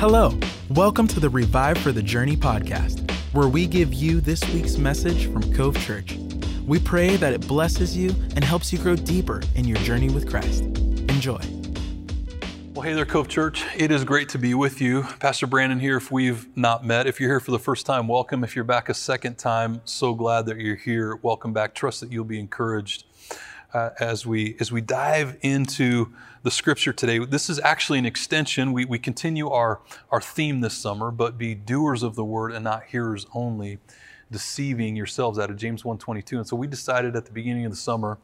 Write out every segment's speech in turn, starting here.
Hello, welcome to the Revive for the Journey podcast, where we give you this week's message from Cove Church. We pray that it blesses you and helps you grow deeper in your journey with Christ. Enjoy. Well, hey there, Cove Church. It is great to be with you. Pastor Brandon here. If we've not met, if you're here for the first time, welcome. If you're back a second time, so glad that you're here. Welcome back. Trust that you'll be encouraged uh, as we as we dive into the scripture today. This is actually an extension. We, we continue our, our theme this summer, but be doers of the word and not hearers only, deceiving yourselves out of James 1.22. And so we decided at the beginning of the summer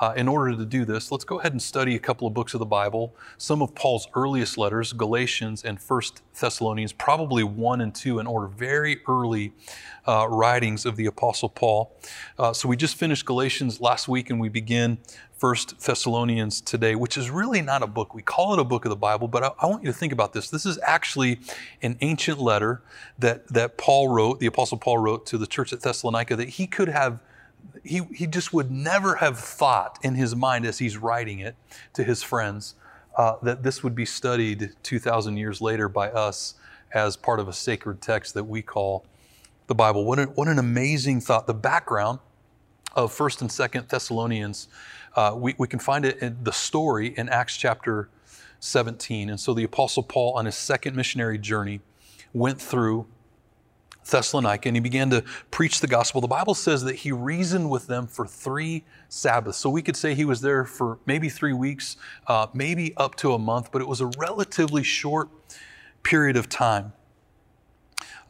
uh, in order to do this, let's go ahead and study a couple of books of the Bible, some of Paul's earliest letters, Galatians and First Thessalonians, probably one and two in order, very early uh, writings of the Apostle Paul. Uh, so we just finished Galatians last week and we begin First Thessalonians today, which is really not a book. We call it a book of the Bible, but I, I, want you to think about this. This is actually an ancient letter that, that Paul wrote, the Apostle Paul wrote to the church at Thessalonica that he could have he, he just would never have thought in his mind as he's writing it to his friends uh, that this would be studied 2,000 years later by us as part of a sacred text that we call the Bible. What an, what an amazing thought. The background of 1st and 2nd Thessalonians, uh, we, we can find it in the story in Acts chapter 17. And so the Apostle Paul, on his second missionary journey, went through Thessalonica and he began to preach the gospel. The Bible says that he reasoned with them for three Sabbaths. So we could say he was there for maybe three weeks, uh, maybe up to a month, but it was a relatively short period of time.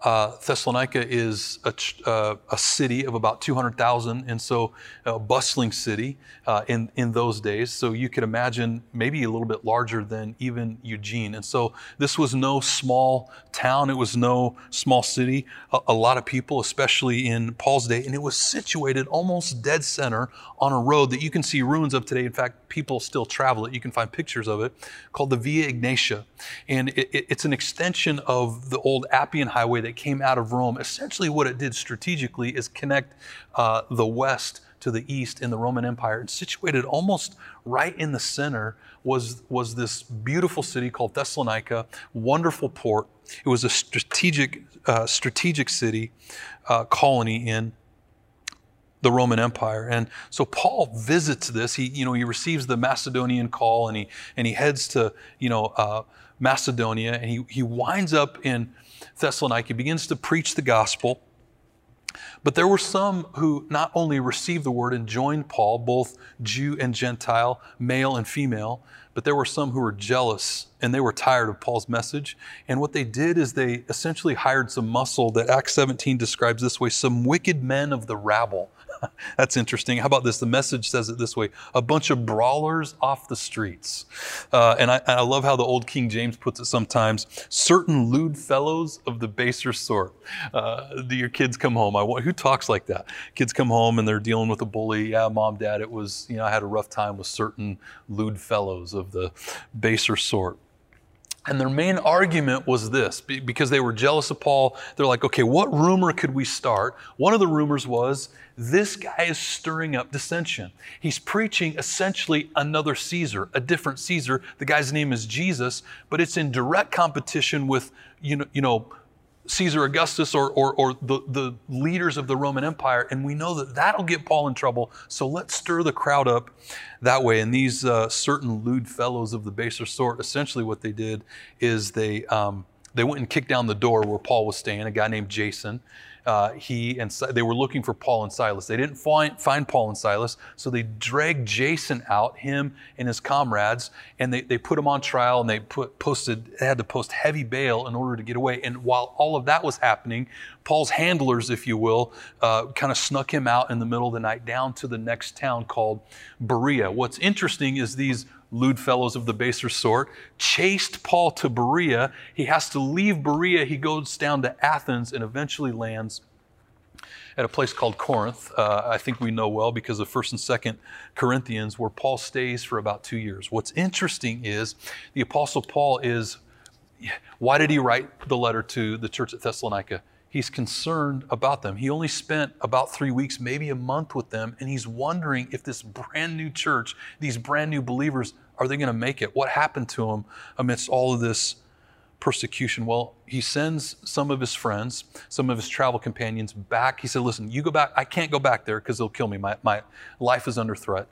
Uh, Thessalonica is a, uh, a, city of about 200,000, and so a bustling city uh, in, in those days. So you could imagine maybe a little bit larger than even Eugene. And so this was no small town, it was no small city. A, a lot of people, especially in Paul's day, and it was situated almost dead center on a road that you can see ruins of today. In fact, people still travel it. You can find pictures of it called the Via Egnatia. And it, it, it's an extension of the old Appian Highway that came out of Rome. Essentially, what it did strategically is connect uh, the West to the east in the Roman Empire. And situated almost right in the center was, was this beautiful city called Thessalonica, wonderful port. It was a strategic, uh, strategic city, uh, colony in the Roman Empire. And so Paul visits this. He, you know, he receives the Macedonian call and he, and he heads to, you know, uh, Macedonia and he, he winds up in Thessalonica. He begins to preach the gospel. But there were some who not only received the word and joined Paul, both Jew and Gentile, male and female, but there were some who were jealous and they were tired of Paul's message. And what they did is they essentially hired some muscle that Acts 17 describes this way some wicked men of the rabble That's interesting. How about this? The message says it this way a bunch of brawlers off the streets. Uh, and, I, and, I, love how the old King James puts it sometimes certain lewd fellows of the baser sort. Uh, do your kids come home? I, who talks like that? Kids come home and they're dealing with a bully. Yeah, mom, dad, it was, you know, I had a rough time with certain lewd fellows of the baser sort. And their main argument was this because they were jealous of Paul. They're like, okay, what rumor could we start? One of the rumors was this guy is stirring up dissension. He's preaching essentially another Caesar, a different Caesar. The guy's name is Jesus, but it's in direct competition with, you know, you know Caesar Augustus or, or, or the, the leaders of the Roman Empire. And we know that that'll get Paul in trouble. So let's stir the crowd up that way. And these uh, certain lewd fellows of the baser sort, essentially what they did is they, um, they went and kicked down the door where Paul was staying, a guy named Jason uh, he and they were looking for Paul and Silas. They didn't find, find Paul and Silas, so they dragged Jason out, him and his comrades, and they, they put him on trial and they put posted they had to post heavy bail in order to get away. And while all of that was happening, Paul's handlers, if you will, uh, kind of snuck him out in the middle of the night down to the next town called Berea. What's interesting is these lewd fellows of the baser sort, chased Paul to Berea. He has to leave Berea. He goes down to Athens and eventually lands at a place called Corinth. Uh, I think we know well because of 1st and 2nd Corinthians, where Paul stays for about two years. What's interesting is the Apostle Paul is, why did he write the letter to the church at Thessalonica? He's concerned about them. He only spent about three weeks, maybe a month with them, and he's wondering if this brand new church, these brand new believers, are they going to make it? What happened to them amidst all of this persecution. Well, he sends some of his friends, some of his travel companions back. He said, Listen, you go back. I can't go back there because they'll kill me. My, my life is under threat.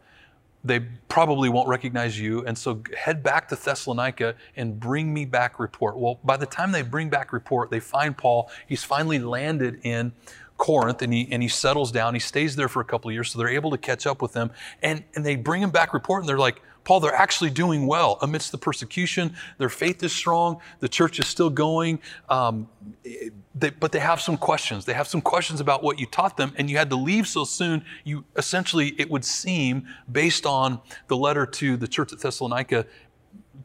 They probably won't recognize you. And so head back to Thessalonica and bring me back report. Well, by the time they bring back report, they find Paul. He's finally landed in Corinth and he, and he settles down. He stays there for a couple of years, so they're able to catch up with him. And, and they bring him back report, and they're like, Paul, they're actually doing well amidst the persecution. Their faith is strong. The church is still going. Um, they, but they have some questions. They have some questions about what you taught them, and you had to leave so soon. You essentially, it would seem, based on the letter to the church at Thessalonica,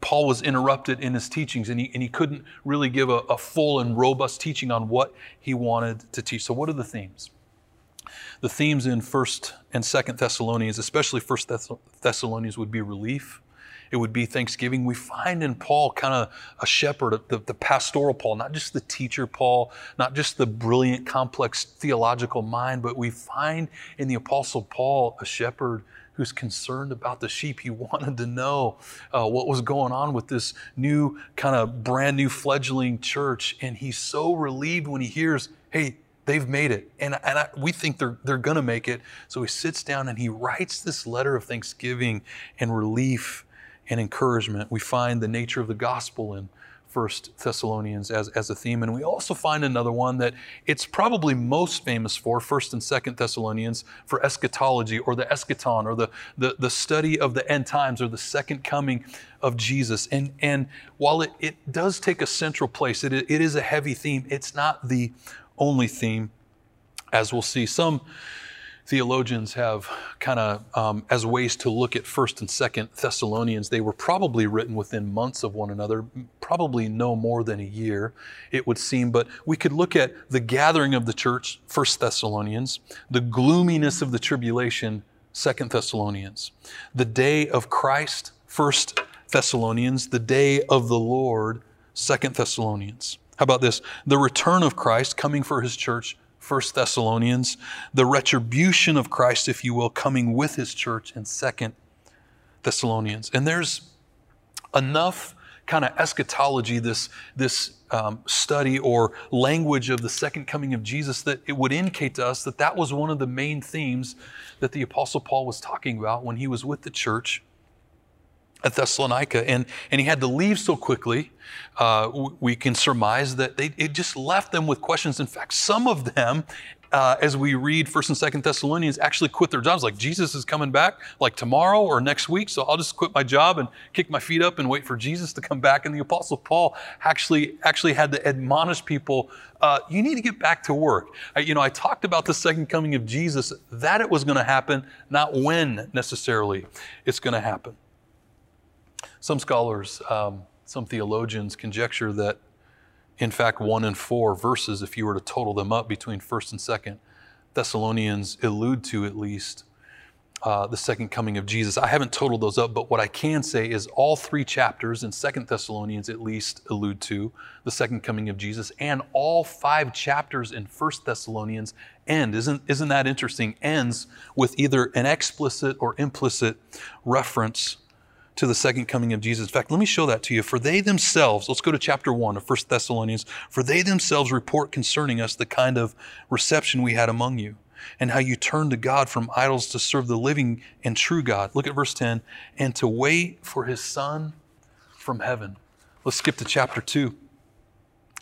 Paul was interrupted in his teachings and he, and he couldn't really give a, a full and robust teaching on what he wanted to teach. So, what are the themes? The themes in 1st and 2nd Thessalonians, especially 1st Thessalonians, would be relief. It would be thanksgiving. We find in Paul kind of a shepherd, the, the pastoral Paul, not just the teacher Paul, not just the brilliant, complex theological mind, but we find in the Apostle Paul a shepherd who's concerned about the sheep. He wanted to know uh, what was going on with this new, kind of brand new fledgling church. And he's so relieved when he hears, hey, they've made it. And, and I, we think they're, they're going to make it. So he sits down and he writes this letter of thanksgiving and relief and encouragement. We find the nature of the gospel in First Thessalonians as, as a theme. And we also find another one that it's probably most famous for, First and Second Thessalonians, for eschatology or the eschaton or the, the, the study of the end times or the second coming of Jesus. And, and while it, it does take a central place, it, it is a heavy theme, it's not the only theme, as we'll see. Some theologians have kind of um, as ways to look at first and second thessalonians. They were probably written within months of one another probably no more than a year it would seem. But we could look at the gathering of the church first thessalonians the gloominess of the tribulation second thessalonians the day of christ first thessalonians the day of the lord second thessalonians how about this the return of christ coming for his church First Thessalonians, the retribution of Christ, if you will, coming with his church in Second Thessalonians. And there's enough kind of eschatology, this, this um, study or language of the second coming of Jesus, that it would indicate to us that that was one of the main themes that the Apostle Paul was talking about when he was with the church at Thessalonica, and, and he had to leave so quickly, uh, we can surmise that they, it just left them with questions. In fact, some of them, uh, as we read First and Second Thessalonians, actually quit their jobs. Like Jesus is coming back, like tomorrow or next week, so I'll just quit my job and kick my feet up and wait for Jesus to come back. And the Apostle Paul actually actually had to admonish people: uh, you need to get back to work. I, you know, I talked about the second coming of Jesus, that it was going to happen, not when necessarily it's going to happen. Some scholars, um, some theologians conjecture that, in fact, one and four verses, if you were to total them up between first and second Thessalonians, allude to at least uh, the second coming of Jesus. I haven't totaled those up, but what I can say is all three chapters in Second Thessalonians at least allude to the second coming of Jesus, and all five chapters in First Thessalonians end. Isn't, isn't that interesting? Ends with either an explicit or implicit reference to the second coming of Jesus. In fact, let me show that to you. For they themselves, let's go to chapter 1 of 1 Thessalonians. For they themselves report concerning us the kind of reception we had among you, and how you turned to God from idols to serve the living and true God. Look at verse 10 and to wait for his Son from heaven. Let's skip to chapter 2.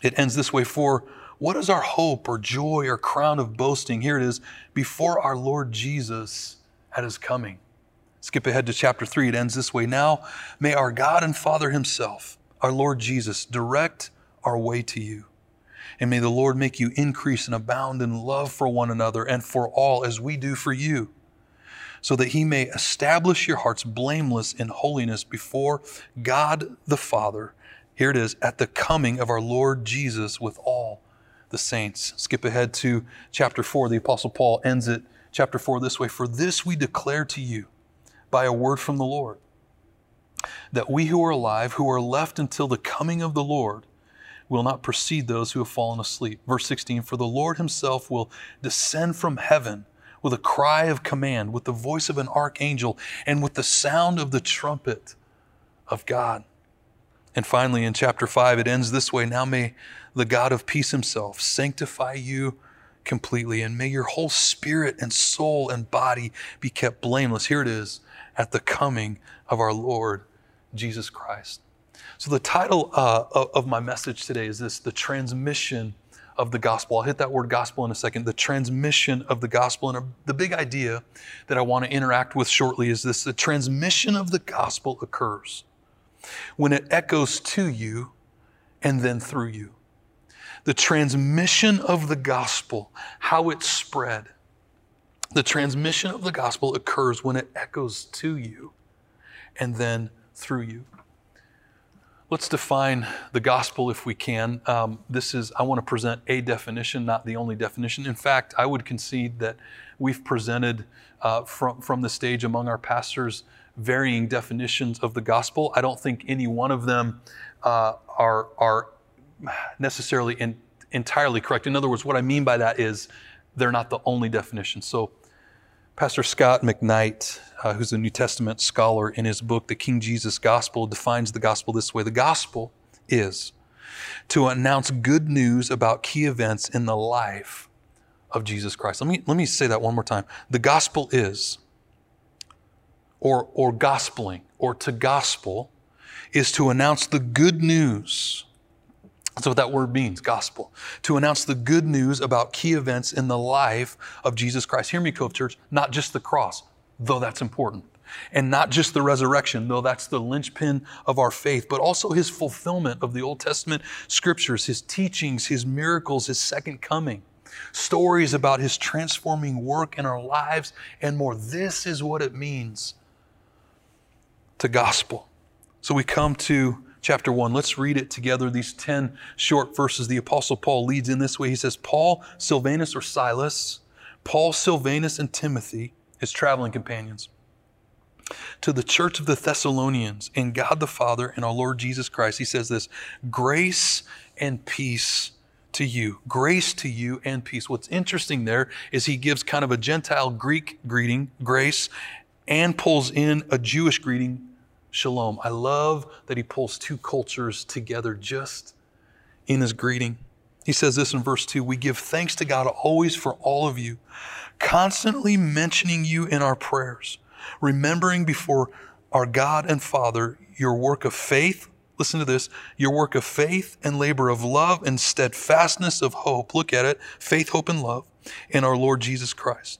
It ends this way For what is our hope or joy or crown of boasting? Here it is before our Lord Jesus at his coming Skip ahead to chapter 3. It ends this way Now may our God and Father Himself, our Lord Jesus, direct our way to you. And may the Lord make you increase and abound in love for one another and for all as we do for you, so that He may establish your hearts blameless in holiness before God the Father. Here it is, at the coming of our Lord Jesus with all the saints. Skip ahead to chapter 4. The Apostle Paul ends it, chapter 4, this way For this we declare to you by a word from the Lord. That we who are alive, who are left until the coming of the Lord, will not precede those who have fallen asleep. Verse 16 For the Lord himself will descend from heaven with a cry of command, with the voice of an archangel, and with the sound of the trumpet of God. And finally, in chapter 5, it ends this way Now may the God of peace himself sanctify you completely, and may your whole spirit and soul and body be kept blameless. Here it is at the coming of our Lord Jesus Christ. So, the title uh, of my message today is this The Transmission of the Gospel. I'll hit that word gospel in a second. The transmission of the gospel. And the big idea that I want to interact with shortly is this the transmission of the gospel occurs when it echoes to you and then through you. The transmission of the gospel, how it spread. The transmission of the gospel occurs when it echoes to you and then through you. Let's define the gospel if we can. Um, this is, I want to present a definition, not the only definition. In fact, I would concede that we've presented uh, from, from the stage among our pastors varying definitions of the gospel. I don't think any one of them uh, are, are necessarily in, entirely correct. In other words, what I mean by that is they're not the only definition. So, Pastor Scot McKnight, uh, who's a New Testament scholar, in his book, The King Jesus Gospel, defines the gospel this way The gospel is to announce good news about key events in the life of Jesus Christ. Let me, let me say that one more time. The gospel is or, or gospeling or to gospel is to announce the good news. That's what that word means, gospel. To announce the good news about key events in the life of Jesus Christ. Hear me, Cove Church, not just the cross, though that's important. And not just the resurrection, though that's the linchpin of our faith, but also his fulfillment of the Old Testament scriptures, his teachings, his miracles, his second coming, stories about his transforming work in our lives, and more. This is what it means to gospel. So we come to chapter 1. Let's read it together, these 10 short verses. The Apostle Paul leads in this way. He says, Paul, Silvanus, or Silas, Paul, Silvanus, and Timothy, his traveling companions, to the church of the Thessalonians, in God the Father and our Lord Jesus Christ, he says this grace and peace to you. Grace to you and peace. What's interesting there is he gives kind of a Gentile Greek greeting, grace, and pulls in a Jewish greeting, shalom. I love that he pulls two cultures together just in his greeting. He says this in verse 2 We give thanks to God always for all of you, constantly mentioning you in our prayers, remembering before our God and Father your work of faith. Listen to this your work of faith and labor of love and steadfastness of hope. Look at it faith, hope, and love in our Lord Jesus Christ.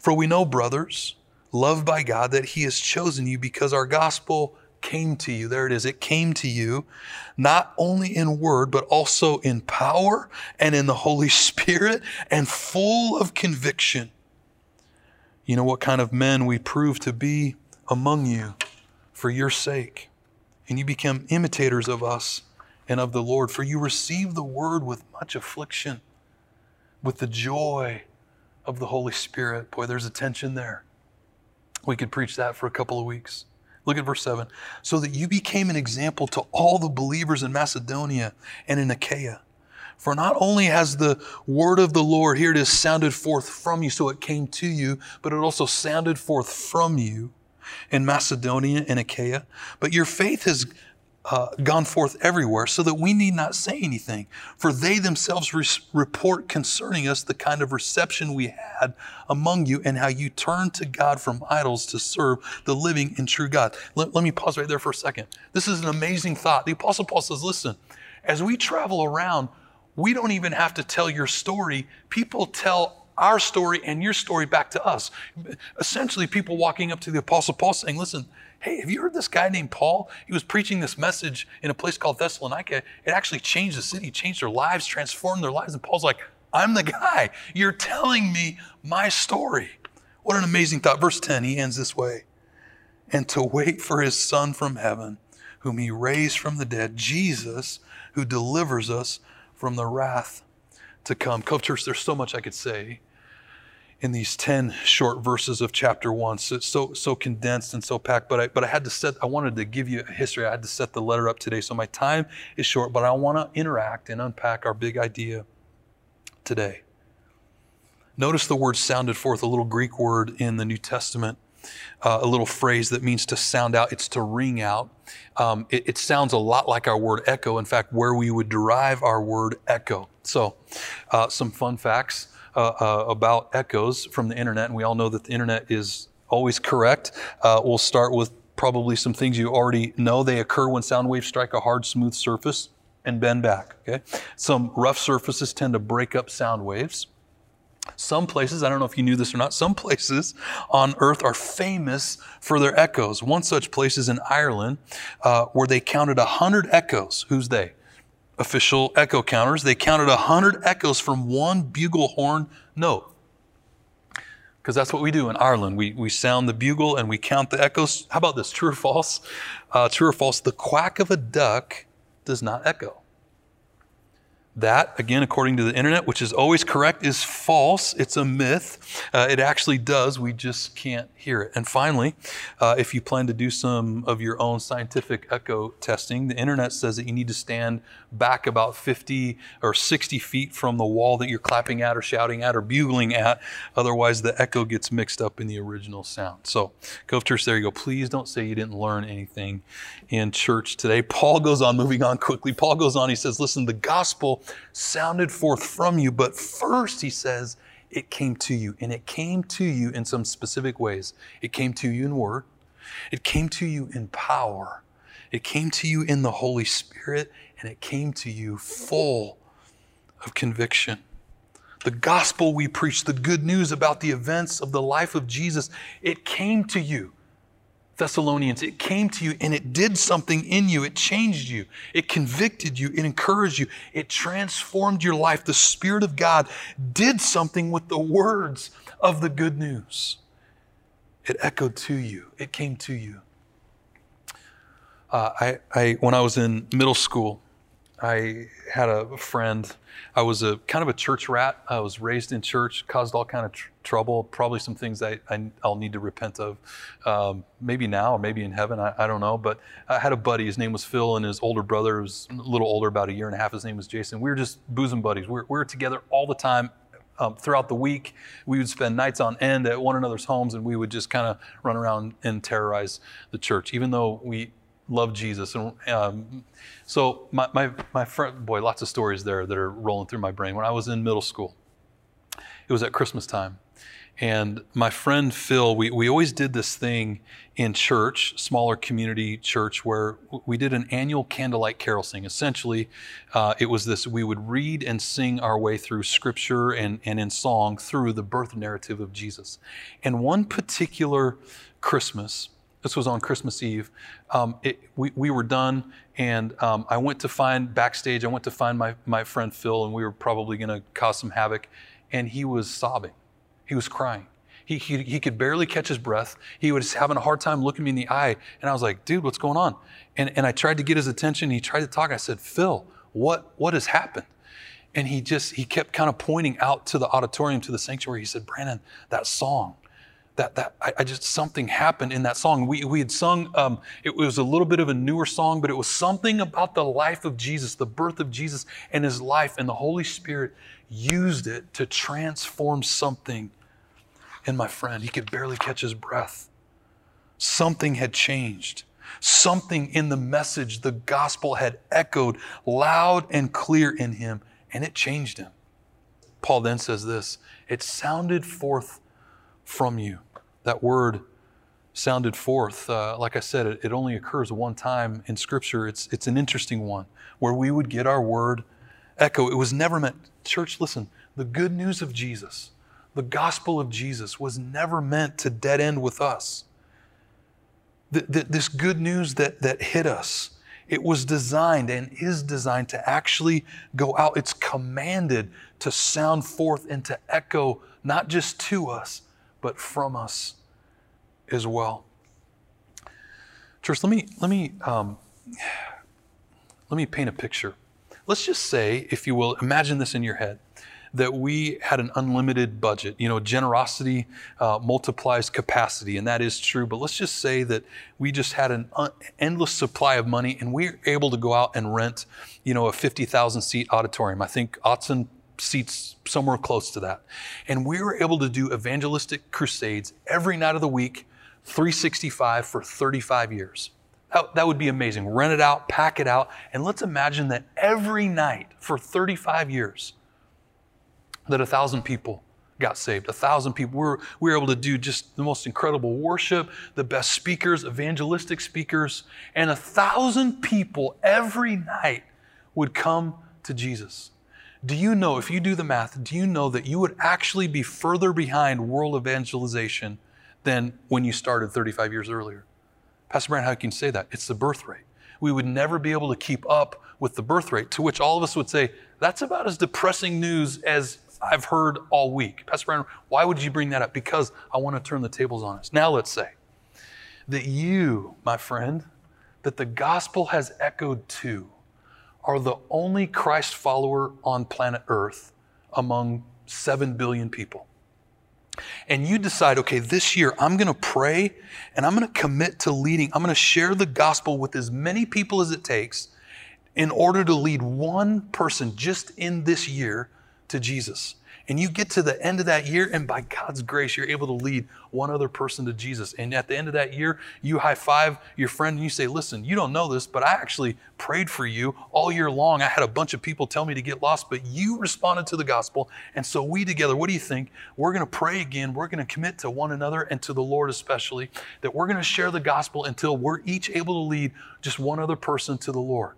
For we know, brothers, loved by God, that He has chosen you because our gospel came to you. There it is. It came to you, not only in word, but also in power and in the Holy Spirit and full of conviction. You know what kind of men we prove to be among you for your sake. And you become imitators of us and of the Lord, for you receive the word with much affliction, with the joy of the Holy Spirit. Boy, there's a tension there. We could preach that for a couple of weeks. Look at verse 7. So that you became an example to all the believers in Macedonia and in Achaia. For not only has the word of the Lord, here it is, sounded forth from you, so it came to you, but it also sounded forth from you in Macedonia and Achaia. But your faith has uh, gone forth everywhere, so that we need not say anything. For they themselves re- report concerning us the kind of reception we had among you and how you turned to God from idols to serve the living and true God. Let, let me pause right there for a second. This is an amazing thought. The Apostle Paul says, Listen, as we travel around, we don't even have to tell your story. People tell our story and your story back to us. Essentially, people walking up to the Apostle Paul saying, Listen, Hey, have you heard this guy named Paul? He was preaching this message in a place called Thessalonica. It actually changed the city, changed their lives, transformed their lives. And Paul's like, I'm the guy. You're telling me my story. What an amazing thought. Verse 10, he ends this way And to wait for his Son from heaven, whom he raised from the dead, Jesus, who delivers us from the wrath to come. Cove Church, there's so much I could say in these 10 short verses of chapter 1 so so so condensed and so packed but I but I had to set I wanted to give you a history. I had to set the letter up today. So my time is short but I want to interact and unpack our big idea today. Notice the word sounded forth a little Greek word in the New Testament uh, a little phrase that means to sound out, it's to ring out. Um, it, it, sounds a lot like our word echo, in fact, where we would derive our word echo. So, uh, some fun facts uh, uh, about echoes from the internet, and we all know that the internet is always correct. Uh, we'll start with probably some things you already know. They occur when sound waves strike a hard, smooth surface and bend back. Okay, some rough surfaces tend to break up sound waves. Some places, I don't know if you knew this or not, some places on earth are famous for their echoes. One such place is in Ireland, uh, where they counted 100 echoes. Who's they? Official echo counters. They counted 100 echoes from one bugle horn note. Because that's what we do in Ireland. We, we sound the bugle and we count the echoes. How about this? True or false? Uh, true or false? The quack of a duck does not echo. That, again, according to the internet, which is always correct, is false. It's a myth. Uh, it actually does. We just can't hear it. And finally, uh, if you plan to do some of your own scientific echo testing, the internet says that you need to stand back about 50 or 60 feet from the wall that you're clapping at or shouting at or bugling at. Otherwise, the echo gets mixed up in the original sound. So, Cove Church, there you go. Please don't say you didn't learn anything in church today. Paul goes on, moving on quickly. Paul goes on, he says, Listen, the gospel sounded forth from you, but first, he says, it came to you. And it came to you in some specific ways. It came to you in word, it came to you in power, it came to you in the Holy Spirit, and it came to you full of conviction. The gospel we preach, the good news about the events of the life of Jesus, it came to you Thessalonians, it came to you and it did something in you. It changed you. It convicted you. It encouraged you. It transformed your life. The Spirit of God did something with the words of the good news. It echoed to you, it came to you. Uh, I, I, when I was in middle school, I had a friend. I was a kind of a church rat. I was raised in church, caused all kind of tr- trouble. Probably some things I, I will need to repent of. Um, maybe now, or maybe in heaven. I, I, don't know. But I had a buddy. His name was Phil, and his older brother was a little older, about a year and a half. His name was Jason. We were just boozing buddies. We were, we were together all the time. Um, throughout the week, we would spend nights on end at one another's homes, and we would just kind of run around and terrorize the church. Even though we love Jesus. And um, so my, my, my friend, boy, lots of stories there that are rolling through my brain. When I was in middle school, it was at Christmas time. And my friend Phil, we, we always did this thing in church, smaller community church, where we did an annual candlelight carol sing. Essentially, uh, it was this we would read and sing our way through scripture and, and in song through the birth narrative of Jesus. And one particular Christmas, this was on Christmas Eve. Um, it, we, we were done, and um, I went to find backstage. I went to find my, my friend Phil, and we were probably going to cause some havoc. And he was sobbing, he was crying. He, he, he could barely catch his breath. He was having a hard time looking me in the eye. And I was like, dude, what's going on? And, and I tried to get his attention. He tried to talk. I said, Phil, what, what has happened? And he just, he kept kind of pointing out to the auditorium, to the sanctuary. He said, Brandon, that song, that that I, I, just something happened in that song. We we had sung. Um, it was a little bit of a newer song, but it was something about the life of Jesus, the birth of Jesus, and His life, and the Holy Spirit used it to transform something in my friend. He could barely catch his breath. Something had changed. Something in the message, the gospel had echoed loud and clear in him, and it changed him. Paul then says this it sounded forth from you that word sounded forth. Uh, like I said, it, it, only occurs one time in Scripture. It's, it's an interesting one where we would get our word echo. It was never meant, church, listen, the good news of Jesus, the gospel of Jesus was never meant to dead end with us. The, this good news that, that hit us, it was designed and is designed to actually go out. It's commanded to sound forth and to echo, not just to us, but from us as well. Church, let me let me um, let me paint a picture. Let's just say, if you will, imagine this in your head that we had an unlimited budget. You know, generosity uh, multiplies capacity, and that is true. But let's just say that we just had an un- endless supply of money, and we are able to go out and rent, you know, a 50,000 seat auditorium. I think Autzen seats somewhere close to that. And we were able to do evangelistic crusades every night of the week 365 for 35 years. That, would be amazing. Rent it out, pack it out, and let's imagine that every night for 35 years, that a thousand people got saved. A thousand people. We were, we were able to do just the most incredible worship, the best speakers, evangelistic speakers, and a thousand people every night would come to Jesus. Do you know, if you do the math, do you know that you would actually be further behind world evangelization than when you started 35 years earlier? Pastor Brand, how can you say that? It's the birth rate. We would never be able to keep up with the birth rate, to which all of us would say, that's about as depressing news as I've heard all week. Pastor Brand, why would you bring that up? Because I want to turn the tables on us. Now let's say that you, my friend, that the gospel has echoed to, are the only Christ follower on planet Earth among 7 billion people. And you decide, okay, this year I'm going to pray and I'm going to commit to leading, I'm going to share the gospel with as many people as it takes in order to lead one person just in this year to Jesus and you get to the end of that year, and by God's grace, you're able to lead one other person to Jesus. And at the end of that year, you high five your friend and you say, Listen, you don't know this, but I actually prayed for you all year long. I had a bunch of people tell me to get lost, but you responded to the gospel. And so we together, what do you think? We're going to pray again. We're going to commit to one another and to the Lord especially, that we're going to share the gospel until we're each able to lead just one other person to the Lord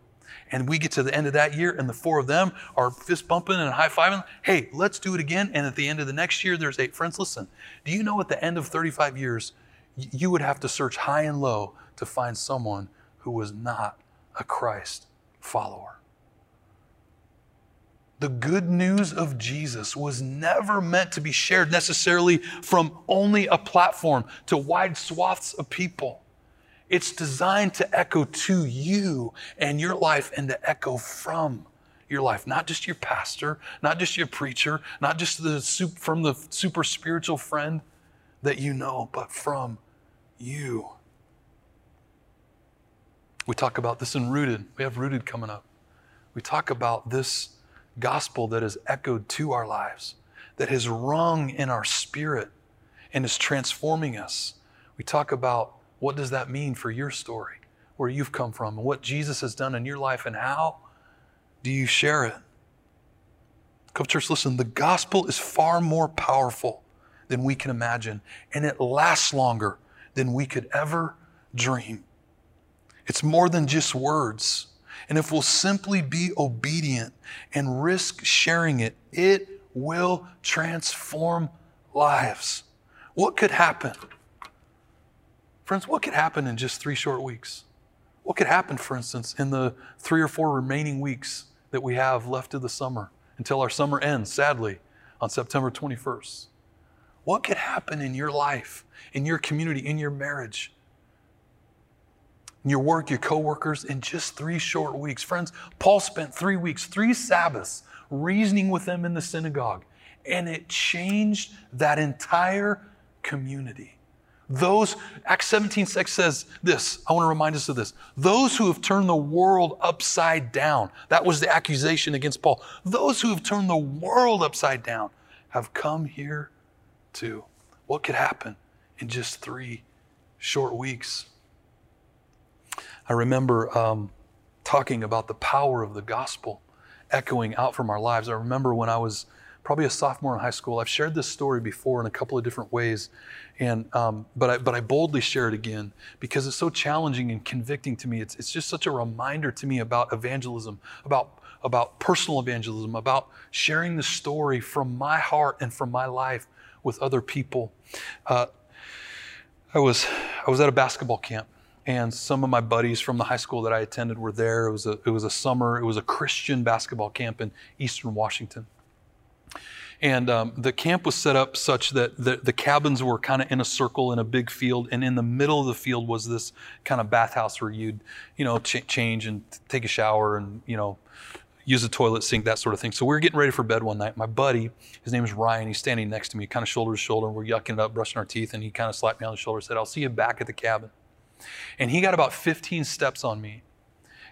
and we get to the end of that year and the four of them are fist bumping and high fiving, hey, let's do it again. And at the end of the next year, there's eight. Friends, listen, do you know at the end of 35 years, you would have to search high and low to find someone who was not a Christ follower? The good news of Jesus was never meant to be shared necessarily from only a platform to wide swaths of people. It's designed to echo to you and your life and to echo from your life, not just your pastor, not just your preacher, not just the from the super spiritual friend that you know, but from you. We talk about this in Rooted. We have Rooted coming up. We talk about this gospel that has echoed to our lives, that has rung in our spirit and is transforming us. We talk about what does that mean for your story, where you've come from, and what Jesus has done in your life, and how do you share it? Cove Church, listen, the gospel is far more powerful than we can imagine, and it lasts longer than we could ever dream. It's more than just words. And if we'll simply be obedient and risk sharing it, it will transform lives. What could happen Friends, what could happen in just three short weeks? What could happen, for instance, in the three or four remaining weeks that we have left of the summer until our summer ends, sadly, on September 21st? What could happen in your life, in your community, in your marriage, in your work, your coworkers, in just three short weeks? Friends, Paul spent three weeks, three Sabbaths, reasoning with them in the synagogue, and it changed that entire community. Those, Acts 17 6 says this. I want to remind us of this. Those who have turned the world upside down, that was the accusation against Paul. Those who have turned the world upside down have come here too. What could happen in just three short weeks? I remember um, talking about the power of the gospel echoing out from our lives. I remember when I was probably a sophomore in high school. I've shared this story before in a couple of different ways, and um, but I but I boldly share it again because it's so challenging and convicting to me. It's it's just such a reminder to me about evangelism, about about personal evangelism, about sharing the story from my heart and from my life with other people. Uh, I was I was at a basketball camp and some of my buddies from the high school that I attended were there. It was a it was a summer. It was a Christian basketball camp in Eastern Washington. And um, the camp was set up such that the, the cabins were kind of in a circle in a big field, and in the middle of the field was this kind of bathhouse where you'd, you know, ch- change and take a shower and you know, use a toilet, sink, that sort of thing. So we were getting ready for bed one night. My buddy, his name is Ryan, he's standing next to me, kind of shoulder to shoulder. and We're yucking it up, brushing our teeth, and he kind of slapped me on the shoulder and said, I'll see you back at the cabin. And he got about 15 steps on me.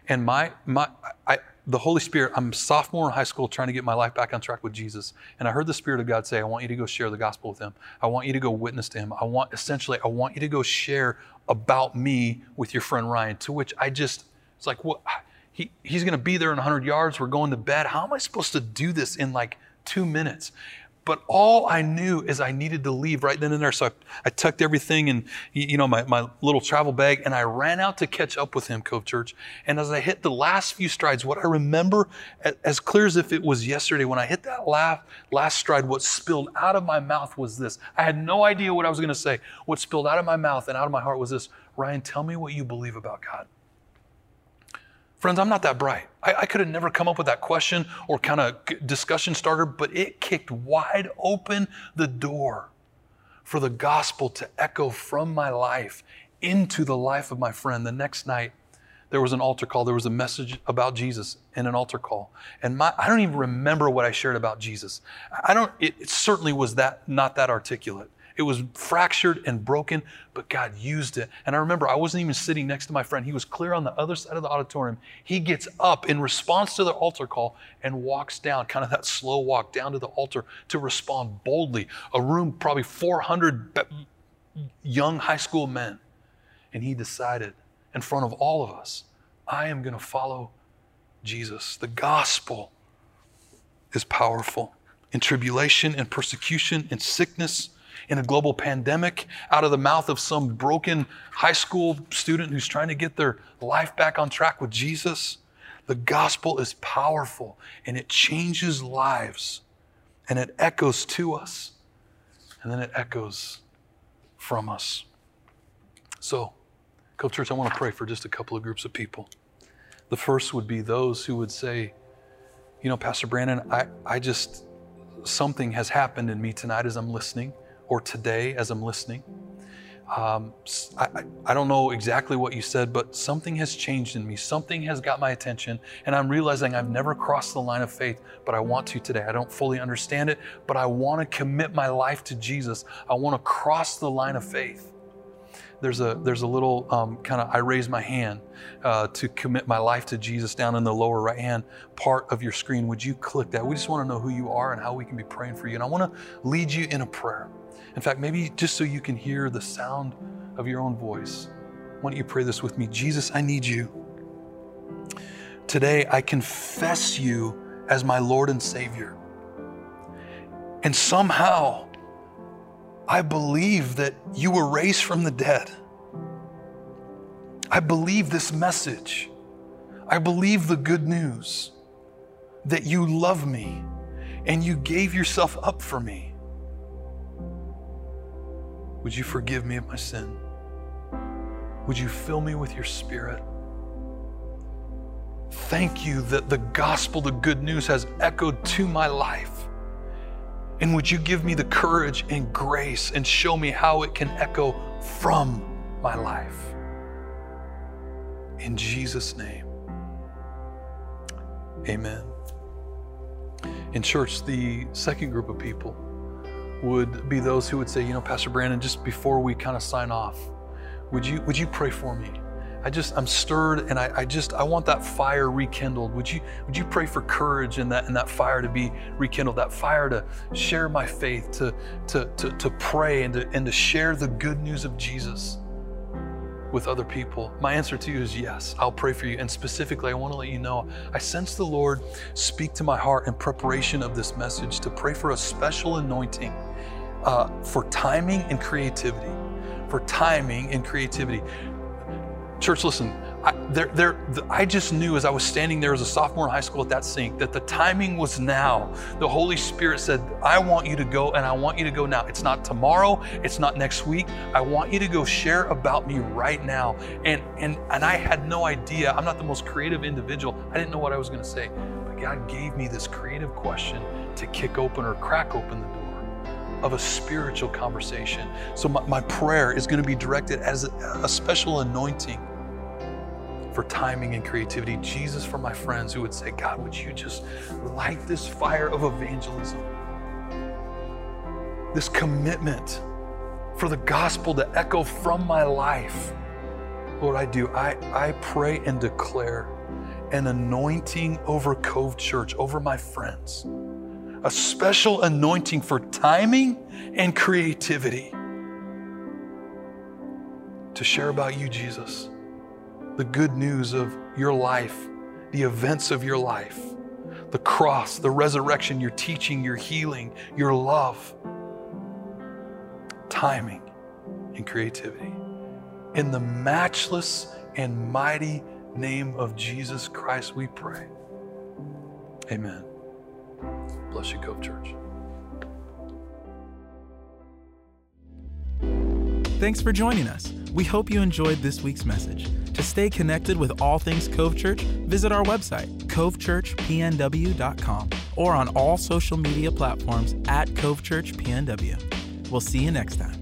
And my, my, I, the Holy Spirit, I'm sophomore in high school trying to get my life back on track with Jesus. And I heard the Spirit of God say, I want you to go share the gospel with him. I want you to go witness to him. I want, essentially, I want you to go share about me with your friend Ryan. To which I just, it's like, what? He, he's going to be there in 100 yards. We're going to bed. How am I supposed to do this in like two minutes? But all I knew is I needed to leave right then and there. So I, I tucked everything in, you know, my, my little travel bag and I ran out to catch up with him, Cove Church. And as I hit the last few strides, what I remember as clear as if it was yesterday, when I hit that last, last stride, what spilled out of my mouth was this. I had no idea what I was going to say. What spilled out of my mouth and out of my heart was this Ryan, tell me what you believe about God. Friends, I'm not that bright. I, I, could have never come up with that question or kind of discussion starter, but it kicked wide open the door for the gospel to echo from my life into the life of my friend. The next night, there was an altar call. There was a message about Jesus in an altar call. And my, I don't even remember what I shared about Jesus. I don't, it, it certainly was that, not that articulate. It was fractured and broken, but God used it. And I remember I wasn't even sitting next to my friend. He was clear on the other side of the auditorium. He gets up in response to the altar call and walks down, kind of that slow walk down to the altar to respond boldly. A room, probably 400 young high school men. And he decided in front of all of us, I am going to follow Jesus. The gospel is powerful. In tribulation and persecution and sickness, in a global pandemic out of the mouth of some broken high school student who's trying to get their life back on track with Jesus. The gospel is powerful and it changes lives and it echoes to us and then it echoes from us. So, Cove Church, I want to pray for just a couple of groups of people. The first would be those who would say, you know, Pastor Brandon, I, I just, something has happened in me tonight as I'm listening or today as I'm listening. Um, I, I don't know exactly what you said, but something has changed in me. Something has got my attention, and I'm realizing I've never crossed the line of faith, but I want to today. I don't fully understand it, but I want to commit my life to Jesus. I want to cross the line of faith. There's a there's a little um, kind of I raise my hand uh, to commit my life to Jesus down in the lower right hand part of your screen. Would you click that? We just want to know who you are and how we can be praying for you. And I want to lead you in a prayer. In fact, maybe just so you can hear the sound of your own voice, why don't you pray this with me? Jesus, I need you. Today, I confess you as my Lord and Savior. And somehow, I believe that you were raised from the dead. I believe this message. I believe the good news that you love me and you gave yourself up for me. Would you forgive me of my sin? Would you fill me with your spirit? Thank you that the gospel, the good news, has echoed to my life. And would you give me the courage and grace and show me how it can echo from my life? In Jesus' name, amen. In church, the second group of people would be those who would say, you know, Pastor Brandon, just before we kind of sign off, would you would you pray for me? I just I'm stirred and I, I just I want that fire rekindled. Would you would you pray for courage and that and that fire to be rekindled, that fire to share my faith, to to to, to pray and to and to share the good news of Jesus with other people? My answer to you is yes. I'll pray for you. And specifically, I want to let you know I sense the Lord speak to my heart in preparation of this message to pray for a special anointing uh, for timing and creativity. For timing and creativity. Church, listen, I, I just knew as I was standing there as a sophomore in high school at that sink that the timing was now. The Holy Spirit said, I want you to go and I want you to go now. It's not tomorrow, it's not next week. I want you to go share about me right now. And, and, and I had no idea. I'm not the most creative individual. I didn't know what I was going to say. But God gave me this creative question to kick open or crack open the door of a spiritual conversation. So, my, my prayer is going to be directed as a, a special anointing for timing and creativity. Jesus, for my friends who would say, God, would you just light this fire of evangelism? This commitment for the gospel to echo from my life. Lord, I do. I, I pray and declare an anointing over Cove Church, over my friends, a special anointing for timing and creativity to share about you, Jesus, the good news of your life, the events of your life, the cross, the resurrection, your teaching, your healing, your love, timing, and creativity. In the matchless and mighty name of Jesus Christ, we pray. Amen. Bless you, Cove Church. Thanks for joining us. We hope you enjoyed this week's message. To stay connected with all things Cove Church, visit our website, covechurchpnw.com, or on all social media platforms at Cove Church PNW. We'll see you next time.